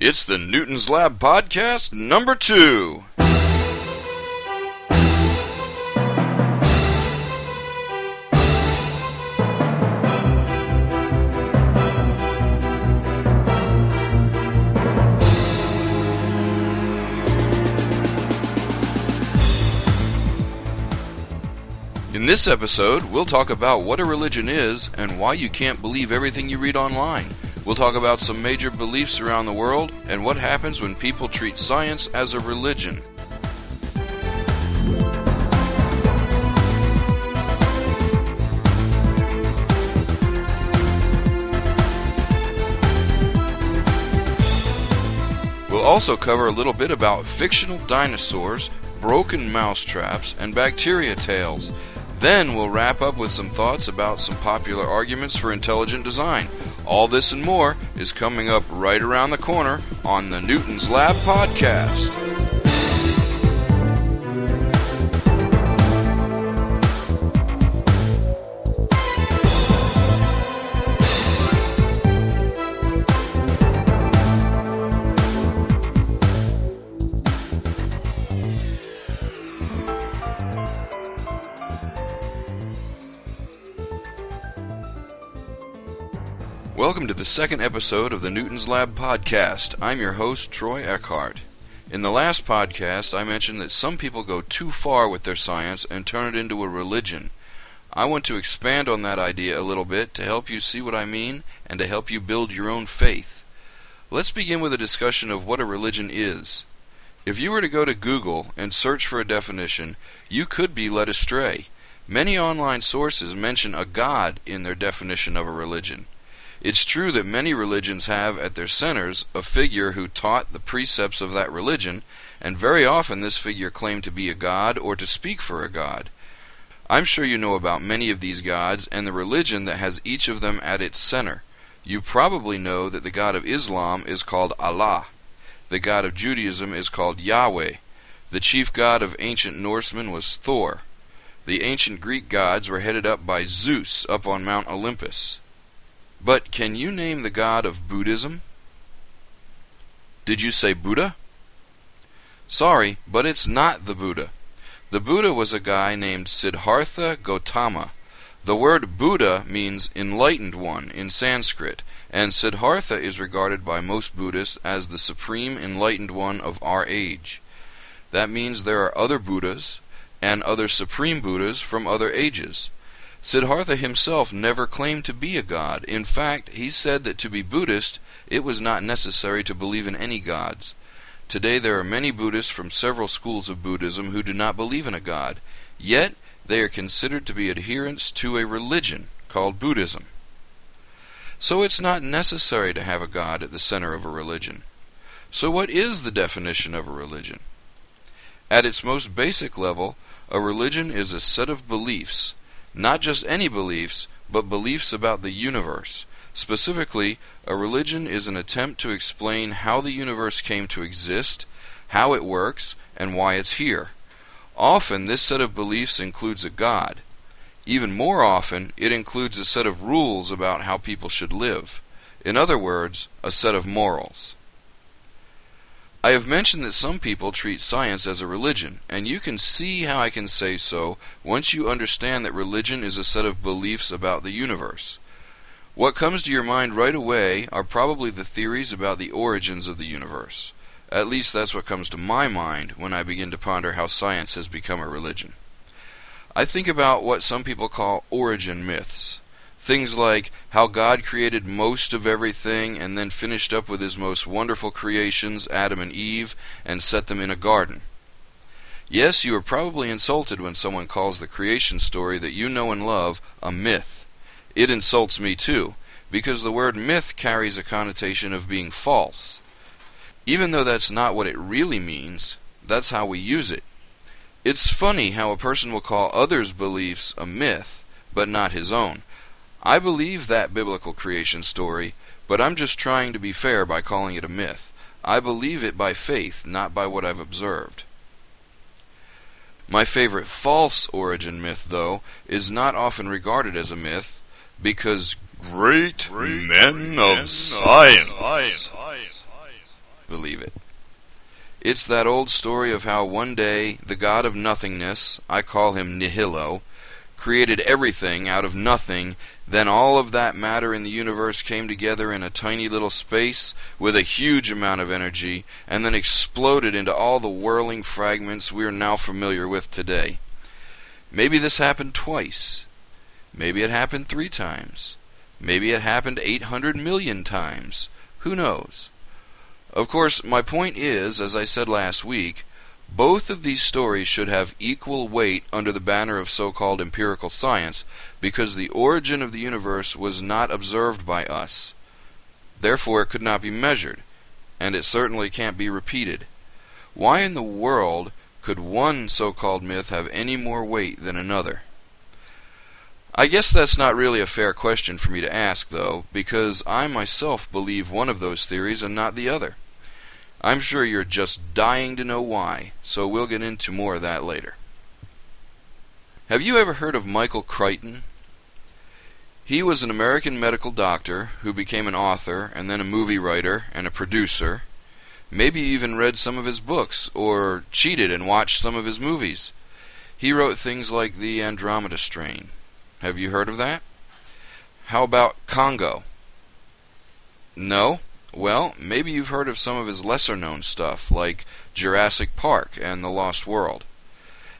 It's the Newton's Lab podcast number two. In this episode, we'll talk about what a religion is and why you can't believe everything you read online. We'll talk about some major beliefs around the world and what happens when people treat science as a religion. We'll also cover a little bit about fictional dinosaurs, broken mousetraps, and bacteria tales. Then we'll wrap up with some thoughts about some popular arguments for intelligent design. All this and more is coming up right around the corner on the Newton's Lab podcast. Second episode of the Newton's Lab podcast. I'm your host, Troy Eckhart. In the last podcast, I mentioned that some people go too far with their science and turn it into a religion. I want to expand on that idea a little bit to help you see what I mean and to help you build your own faith. Let's begin with a discussion of what a religion is. If you were to go to Google and search for a definition, you could be led astray. Many online sources mention a god in their definition of a religion. It's true that many religions have at their centers a figure who taught the precepts of that religion, and very often this figure claimed to be a god or to speak for a god. I'm sure you know about many of these gods and the religion that has each of them at its center. You probably know that the god of Islam is called Allah. The god of Judaism is called Yahweh. The chief god of ancient Norsemen was Thor. The ancient Greek gods were headed up by Zeus up on Mount Olympus. But can you name the god of Buddhism? Did you say Buddha? Sorry, but it's not the Buddha. The Buddha was a guy named Siddhartha Gautama. The word Buddha means enlightened one in Sanskrit, and Siddhartha is regarded by most Buddhists as the supreme enlightened one of our age. That means there are other Buddhas and other supreme Buddhas from other ages. Siddhartha himself never claimed to be a god. In fact, he said that to be Buddhist, it was not necessary to believe in any gods. Today there are many Buddhists from several schools of Buddhism who do not believe in a god, yet they are considered to be adherents to a religion called Buddhism. So it's not necessary to have a god at the center of a religion. So what is the definition of a religion? At its most basic level, a religion is a set of beliefs not just any beliefs, but beliefs about the universe. Specifically, a religion is an attempt to explain how the universe came to exist, how it works, and why it's here. Often, this set of beliefs includes a God. Even more often, it includes a set of rules about how people should live. In other words, a set of morals. I have mentioned that some people treat science as a religion, and you can see how I can say so once you understand that religion is a set of beliefs about the universe. What comes to your mind right away are probably the theories about the origins of the universe. At least that's what comes to my mind when I begin to ponder how science has become a religion. I think about what some people call origin myths. Things like how God created most of everything and then finished up with his most wonderful creations, Adam and Eve, and set them in a garden. Yes, you are probably insulted when someone calls the creation story that you know and love a myth. It insults me too, because the word myth carries a connotation of being false. Even though that's not what it really means, that's how we use it. It's funny how a person will call others' beliefs a myth, but not his own. I believe that biblical creation story, but I'm just trying to be fair by calling it a myth. I believe it by faith, not by what I've observed. My favorite false origin myth, though, is not often regarded as a myth because great, Great men, men of science, science believe it. It's that old story of how one day the god of nothingness, I call him Nihilo, created everything out of nothing, then all of that matter in the universe came together in a tiny little space with a huge amount of energy, and then exploded into all the whirling fragments we are now familiar with today. Maybe this happened twice. Maybe it happened three times. Maybe it happened 800 million times. Who knows? Of course, my point is, as I said last week, both of these stories should have equal weight under the banner of so called empirical science because the origin of the universe was not observed by us. Therefore, it could not be measured, and it certainly can't be repeated. Why in the world could one so called myth have any more weight than another? I guess that's not really a fair question for me to ask, though, because I myself believe one of those theories and not the other. I'm sure you're just dying to know why, so we'll get into more of that later. Have you ever heard of Michael Crichton? He was an American medical doctor who became an author and then a movie writer and a producer. Maybe you even read some of his books or cheated and watched some of his movies. He wrote things like The Andromeda Strain. Have you heard of that? How about Congo? No? Well, maybe you've heard of some of his lesser known stuff, like Jurassic Park and The Lost World.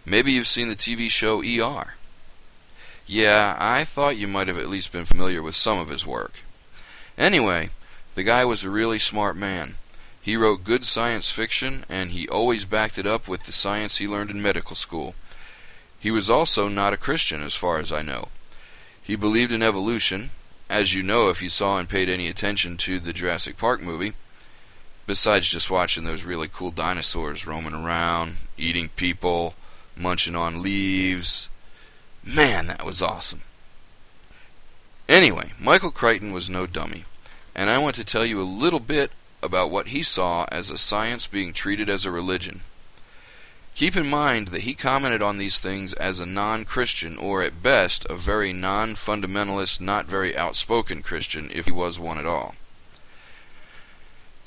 Maybe you've seen the TV show ER. Yeah, I thought you might have at least been familiar with some of his work. Anyway, the guy was a really smart man. He wrote good science fiction, and he always backed it up with the science he learned in medical school. He was also not a Christian, as far as I know. He believed in evolution, as you know if you saw and paid any attention to the Jurassic Park movie, besides just watching those really cool dinosaurs roaming around, eating people, munching on leaves. Man, that was awesome. Anyway, Michael Crichton was no dummy, and I want to tell you a little bit about what he saw as a science being treated as a religion. Keep in mind that he commented on these things as a non Christian, or at best, a very non fundamentalist, not very outspoken Christian, if he was one at all.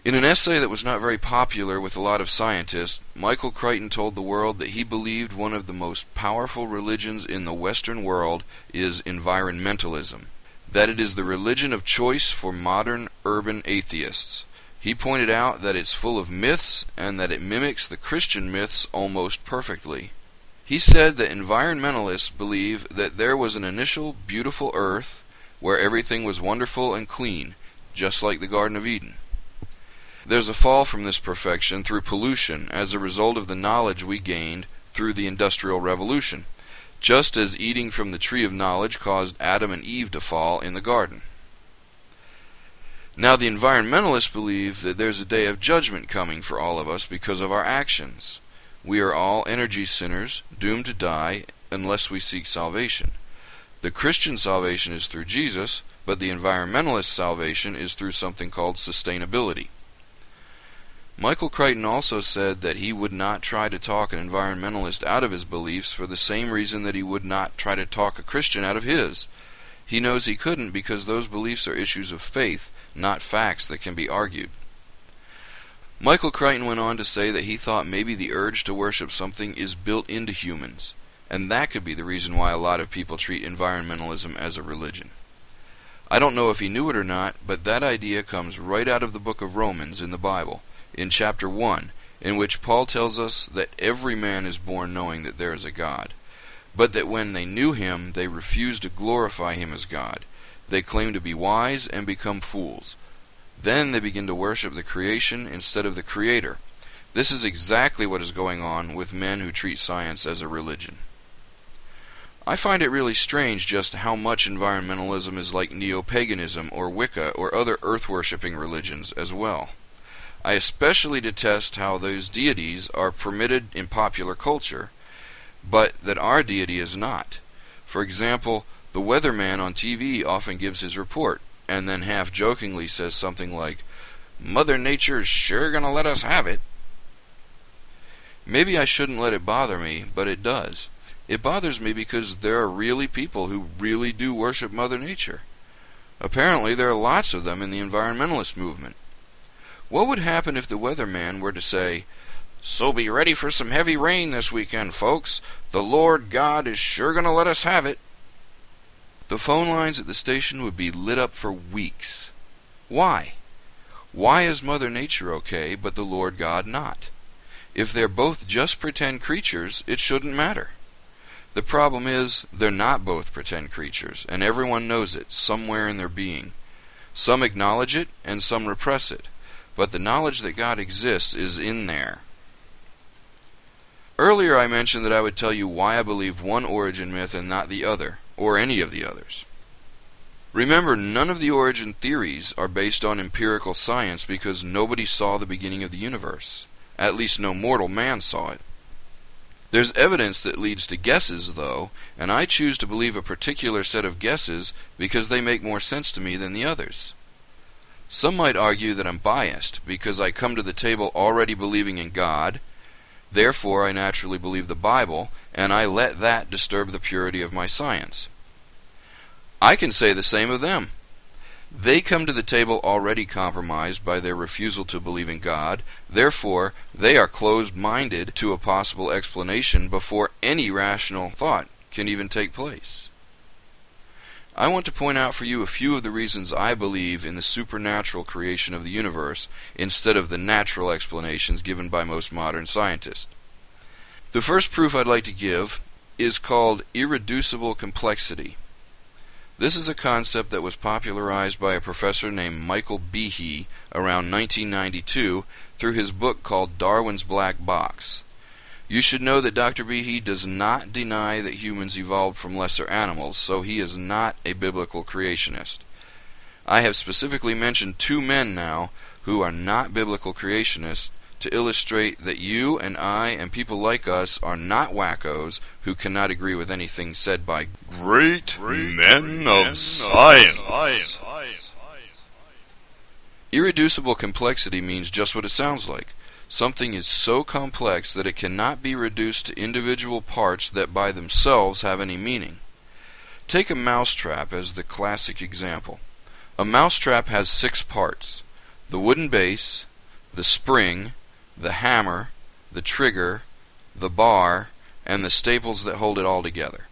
In an essay that was not very popular with a lot of scientists, Michael Crichton told the world that he believed one of the most powerful religions in the Western world is environmentalism, that it is the religion of choice for modern urban atheists. He pointed out that it's full of myths and that it mimics the Christian myths almost perfectly. He said that environmentalists believe that there was an initial beautiful earth where everything was wonderful and clean, just like the Garden of Eden. There's a fall from this perfection through pollution as a result of the knowledge we gained through the Industrial Revolution, just as eating from the tree of knowledge caused Adam and Eve to fall in the garden. Now, the environmentalists believe that there's a day of judgment coming for all of us because of our actions. We are all energy sinners, doomed to die unless we seek salvation. The Christian salvation is through Jesus, but the environmentalist salvation is through something called sustainability. Michael Crichton also said that he would not try to talk an environmentalist out of his beliefs for the same reason that he would not try to talk a Christian out of his. He knows he couldn't because those beliefs are issues of faith, not facts that can be argued. Michael Crichton went on to say that he thought maybe the urge to worship something is built into humans, and that could be the reason why a lot of people treat environmentalism as a religion. I don't know if he knew it or not, but that idea comes right out of the book of Romans in the Bible, in chapter 1, in which Paul tells us that every man is born knowing that there is a God but that when they knew him, they refused to glorify him as God. They claim to be wise and become fools. Then they begin to worship the creation instead of the Creator. This is exactly what is going on with men who treat science as a religion. I find it really strange just how much environmentalism is like neo paganism or Wicca or other earth worshipping religions as well. I especially detest how those deities are permitted in popular culture but that our deity is not. For example, the weatherman on TV often gives his report, and then half jokingly says something like, Mother Nature's sure gonna let us have it. Maybe I shouldn't let it bother me, but it does. It bothers me because there are really people who really do worship Mother Nature. Apparently, there are lots of them in the environmentalist movement. What would happen if the weatherman were to say, So be ready for some heavy rain this weekend, folks. The Lord God is sure going to let us have it. The phone lines at the station would be lit up for weeks. Why? Why is Mother Nature okay, but the Lord God not? If they're both just pretend creatures, it shouldn't matter. The problem is, they're not both pretend creatures, and everyone knows it, somewhere in their being. Some acknowledge it, and some repress it, but the knowledge that God exists is in there. Earlier I mentioned that I would tell you why I believe one origin myth and not the other, or any of the others. Remember, none of the origin theories are based on empirical science because nobody saw the beginning of the universe. At least no mortal man saw it. There's evidence that leads to guesses, though, and I choose to believe a particular set of guesses because they make more sense to me than the others. Some might argue that I'm biased because I come to the table already believing in God, therefore I naturally believe the Bible, and I let that disturb the purity of my science. I can say the same of them. They come to the table already compromised by their refusal to believe in God, therefore, they are closed minded to a possible explanation before any rational thought can even take place. I want to point out for you a few of the reasons I believe in the supernatural creation of the universe instead of the natural explanations given by most modern scientists. The first proof I'd like to give is called irreducible complexity. This is a concept that was popularized by a professor named Michael Behe around 1992 through his book called Darwin's Black Box. You should know that Dr. Behe does not deny that humans evolved from lesser animals, so he is not a biblical creationist. I have specifically mentioned two men now who are not biblical creationists to illustrate that you and I and people like us are not wackos who cannot agree with anything said by great, great men, men of science. science. Irreducible complexity means just what it sounds like. Something is so complex that it cannot be reduced to individual parts that by themselves have any meaning. Take a mousetrap as the classic example. A mousetrap has six parts the wooden base, the spring, the hammer, the trigger, the bar, and the staples that hold it all together.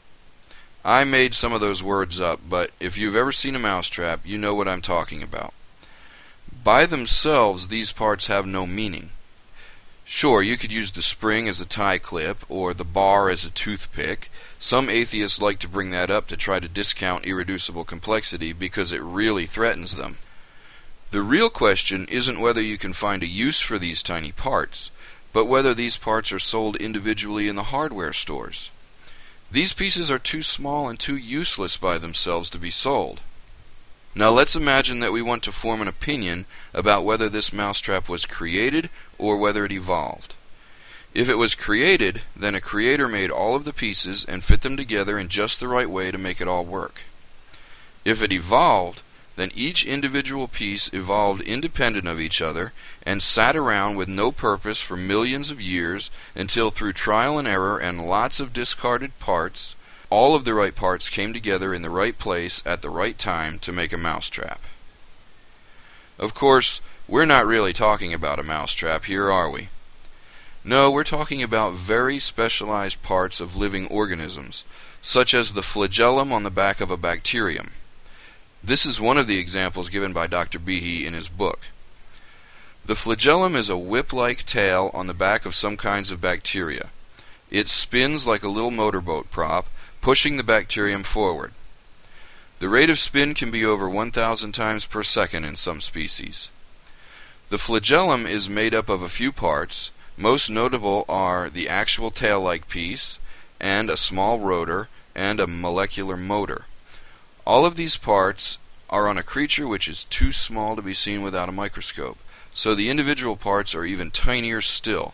I made some of those words up, but if you've ever seen a mousetrap, you know what I'm talking about. By themselves, these parts have no meaning. Sure, you could use the spring as a tie clip or the bar as a toothpick. Some atheists like to bring that up to try to discount irreducible complexity because it really threatens them. The real question isn't whether you can find a use for these tiny parts, but whether these parts are sold individually in the hardware stores. These pieces are too small and too useless by themselves to be sold. Now let's imagine that we want to form an opinion about whether this mousetrap was created or whether it evolved. If it was created, then a creator made all of the pieces and fit them together in just the right way to make it all work. If it evolved, then each individual piece evolved independent of each other and sat around with no purpose for millions of years until through trial and error and lots of discarded parts, all of the right parts came together in the right place at the right time to make a mousetrap. Of course, we're not really talking about a mousetrap here, are we? No, we're talking about very specialized parts of living organisms, such as the flagellum on the back of a bacterium. This is one of the examples given by Dr. Behe in his book. The flagellum is a whip-like tail on the back of some kinds of bacteria. It spins like a little motorboat prop, pushing the bacterium forward. The rate of spin can be over 1,000 times per second in some species. The flagellum is made up of a few parts. Most notable are the actual tail-like piece, and a small rotor, and a molecular motor. All of these parts are on a creature which is too small to be seen without a microscope, so the individual parts are even tinier still.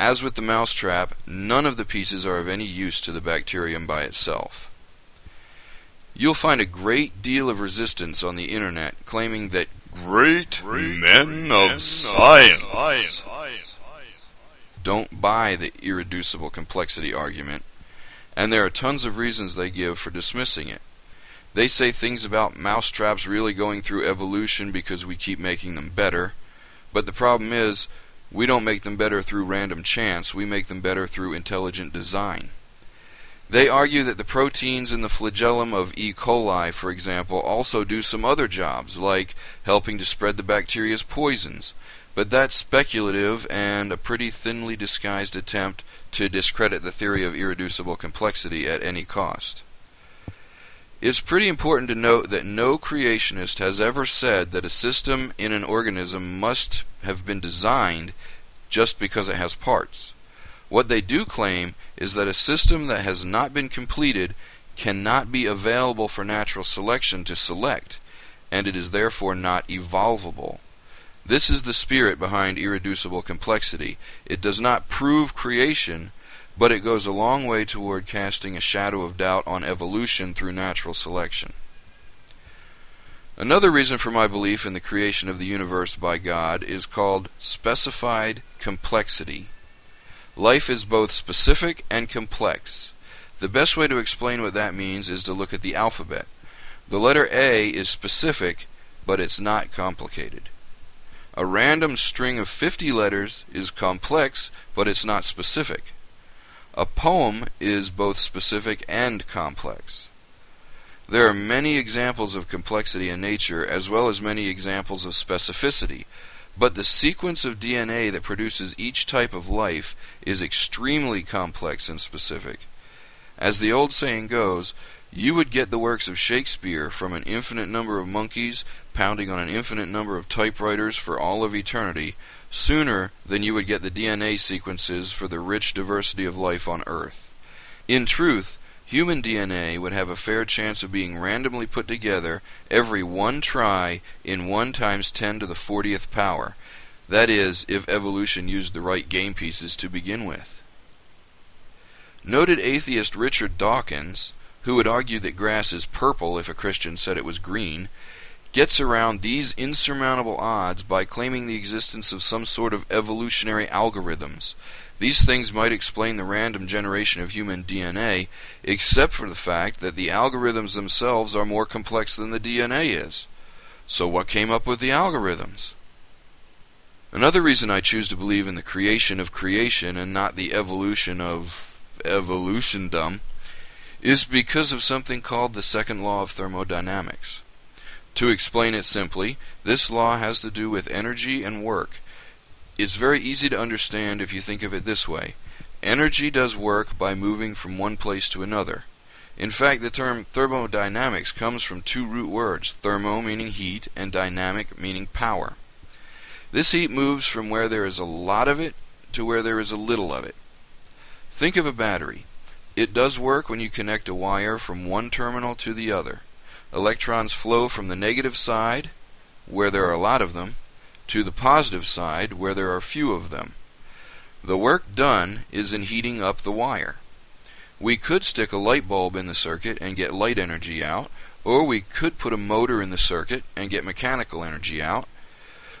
As with the mousetrap, none of the pieces are of any use to the bacterium by itself. You'll find a great deal of resistance on the internet claiming that great, great men, men of science, science don't buy the irreducible complexity argument, and there are tons of reasons they give for dismissing it. They say things about mousetraps really going through evolution because we keep making them better. But the problem is, We don't make them better through random chance, we make them better through intelligent design. They argue that the proteins in the flagellum of E. coli, for example, also do some other jobs, like helping to spread the bacteria's poisons, but that's speculative and a pretty thinly disguised attempt to discredit the theory of irreducible complexity at any cost. It's pretty important to note that no creationist has ever said that a system in an organism must have been designed just because it has parts. What they do claim is that a system that has not been completed cannot be available for natural selection to select, and it is therefore not evolvable. This is the spirit behind irreducible complexity. It does not prove creation, but it goes a long way toward casting a shadow of doubt on evolution through natural selection. Another reason for my belief in the creation of the universe by God is called specified complexity. Life is both specific and complex. The best way to explain what that means is to look at the alphabet. The letter A is specific, but it's not complicated. A random string of 50 letters is complex, but it's not specific. A poem is both specific and complex. There are many examples of complexity in nature, as well as many examples of specificity, but the sequence of DNA that produces each type of life is extremely complex and specific. As the old saying goes, you would get the works of Shakespeare from an infinite number of monkeys pounding on an infinite number of typewriters for all of eternity sooner than you would get the DNA sequences for the rich diversity of life on Earth. In truth, human DNA would have a fair chance of being randomly put together every one try in 1 times 10 to the 40th power. That is, if evolution used the right game pieces to begin with. Noted atheist Richard Dawkins, who would argue that grass is purple if a Christian said it was green, gets around these insurmountable odds by claiming the existence of some sort of evolutionary algorithms these things might explain the random generation of human DNA, except for the fact that the algorithms themselves are more complex than the DNA is. So, what came up with the algorithms? Another reason I choose to believe in the creation of creation and not the evolution of evolutiondom is because of something called the second law of thermodynamics. To explain it simply, this law has to do with energy and work it's very easy to understand if you think of it this way. Energy does work by moving from one place to another. In fact, the term thermodynamics comes from two root words, thermo meaning heat and dynamic meaning power. This heat moves from where there is a lot of it to where there is a little of it. Think of a battery. It does work when you connect a wire from one terminal to the other. Electrons flow from the negative side, where there are a lot of them, to the positive side where there are few of them. The work done is in heating up the wire. We could stick a light bulb in the circuit and get light energy out, or we could put a motor in the circuit and get mechanical energy out.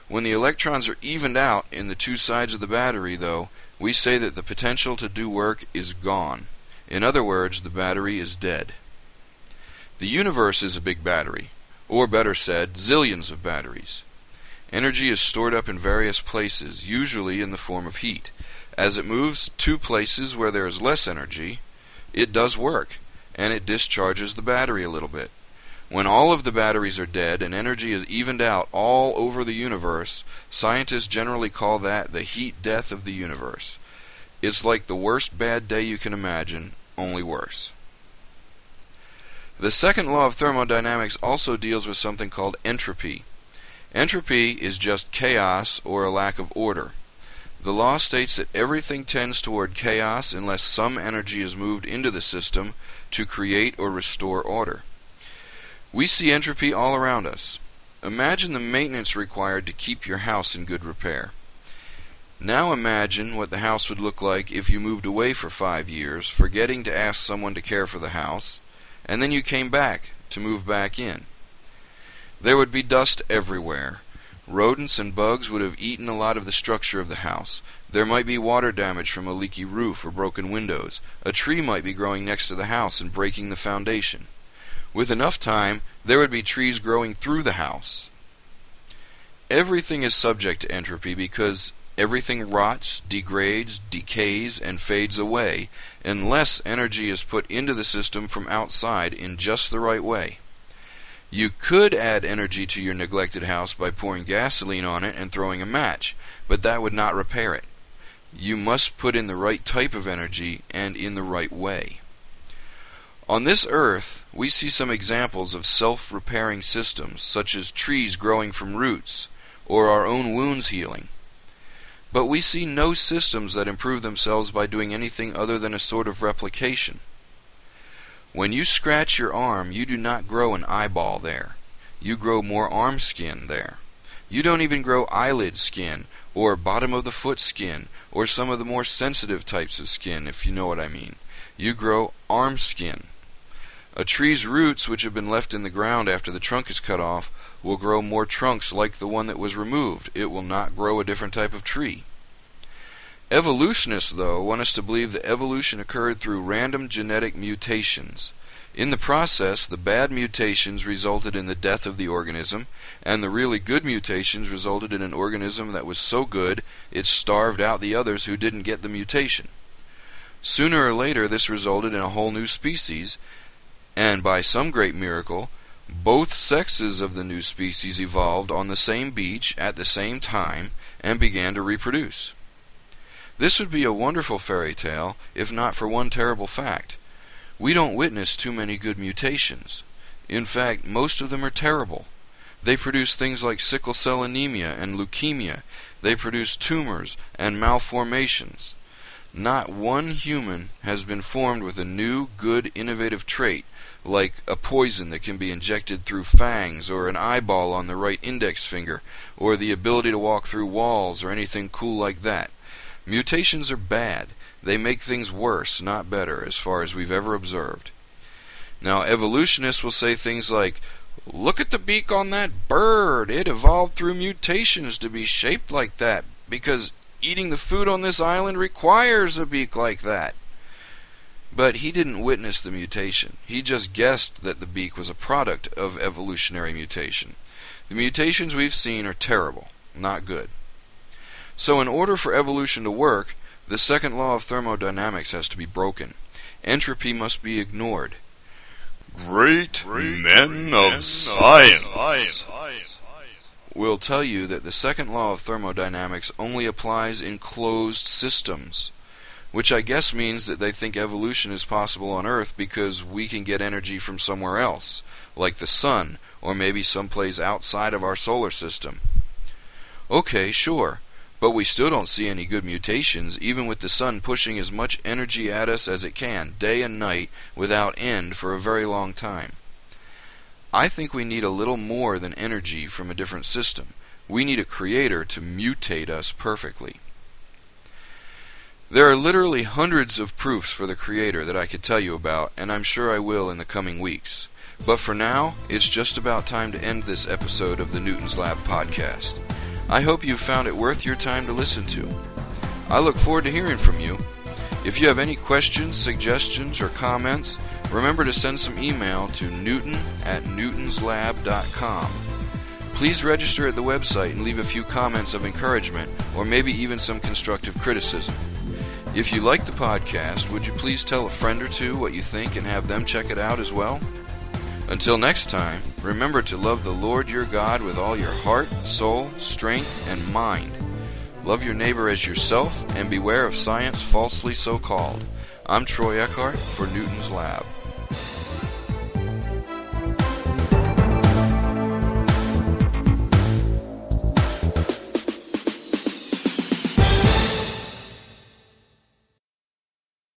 When the electrons are evened out in the two sides of the battery, though, we say that the potential to do work is gone. In other words, the battery is dead. The universe is a big battery, or better said, zillions of batteries. Energy is stored up in various places, usually in the form of heat. As it moves to places where there is less energy, it does work, and it discharges the battery a little bit. When all of the batteries are dead and energy is evened out all over the universe, scientists generally call that the heat death of the universe. It's like the worst bad day you can imagine, only worse. The second law of thermodynamics also deals with something called entropy. Entropy is just chaos or a lack of order. The law states that everything tends toward chaos unless some energy is moved into the system to create or restore order. We see entropy all around us. Imagine the maintenance required to keep your house in good repair. Now imagine what the house would look like if you moved away for five years, forgetting to ask someone to care for the house, and then you came back to move back in. There would be dust everywhere. Rodents and bugs would have eaten a lot of the structure of the house. There might be water damage from a leaky roof or broken windows. A tree might be growing next to the house and breaking the foundation. With enough time, there would be trees growing through the house. Everything is subject to entropy because everything rots, degrades, decays, and fades away unless energy is put into the system from outside in just the right way. You could add energy to your neglected house by pouring gasoline on it and throwing a match, but that would not repair it. You must put in the right type of energy and in the right way. On this earth, we see some examples of self repairing systems, such as trees growing from roots, or our own wounds healing. But we see no systems that improve themselves by doing anything other than a sort of replication. When you scratch your arm, you do not grow an eyeball there. You grow more arm skin there. You don't even grow eyelid skin, or bottom of the foot skin, or some of the more sensitive types of skin, if you know what I mean. You grow arm skin. A tree's roots, which have been left in the ground after the trunk is cut off, will grow more trunks like the one that was removed. It will not grow a different type of tree. Evolutionists, though, want us to believe that evolution occurred through random genetic mutations. In the process, the bad mutations resulted in the death of the organism, and the really good mutations resulted in an organism that was so good it starved out the others who didn't get the mutation. Sooner or later, this resulted in a whole new species, and by some great miracle, both sexes of the new species evolved on the same beach at the same time and began to reproduce. This would be a wonderful fairy tale if not for one terrible fact. We don't witness too many good mutations. In fact, most of them are terrible. They produce things like sickle cell anemia and leukemia. They produce tumors and malformations. Not one human has been formed with a new, good, innovative trait, like a poison that can be injected through fangs, or an eyeball on the right index finger, or the ability to walk through walls, or anything cool like that. Mutations are bad. They make things worse, not better, as far as we've ever observed. Now, evolutionists will say things like, Look at the beak on that bird. It evolved through mutations to be shaped like that, because eating the food on this island requires a beak like that. But he didn't witness the mutation. He just guessed that the beak was a product of evolutionary mutation. The mutations we've seen are terrible, not good. So, in order for evolution to work, the second law of thermodynamics has to be broken. Entropy must be ignored. Great, men, of science will tell you that the second law of thermodynamics only applies in closed systems, which I guess means that they think evolution is possible on Earth because we can get energy from somewhere else, like the sun, or maybe someplace outside of our solar system. Okay, sure. But we still don't see any good mutations, even with the sun pushing as much energy at us as it can, day and night, without end, for a very long time. I think we need a little more than energy from a different system. We need a creator to mutate us perfectly. There are literally hundreds of proofs for the Creator that I could tell you about, and I'm sure I will in the coming weeks. But for now, it's just about time to end this episode of the Newton's Lab podcast. I hope you found it worth your time to listen to. I look forward to hearing from you. If you have any questions, suggestions, or comments, remember to send some email to newton at newtonslab.com. Please register at the website and leave a few comments of encouragement or maybe even some constructive criticism. If you like the podcast, would you please tell a friend or two what you think and have them check it out as well? Until next time, remember to love the Lord your God with all your heart, soul, strength, and mind. Love your neighbor as yourself, and beware of science falsely so called. I'm Troy Eckhart for Newton's Lab.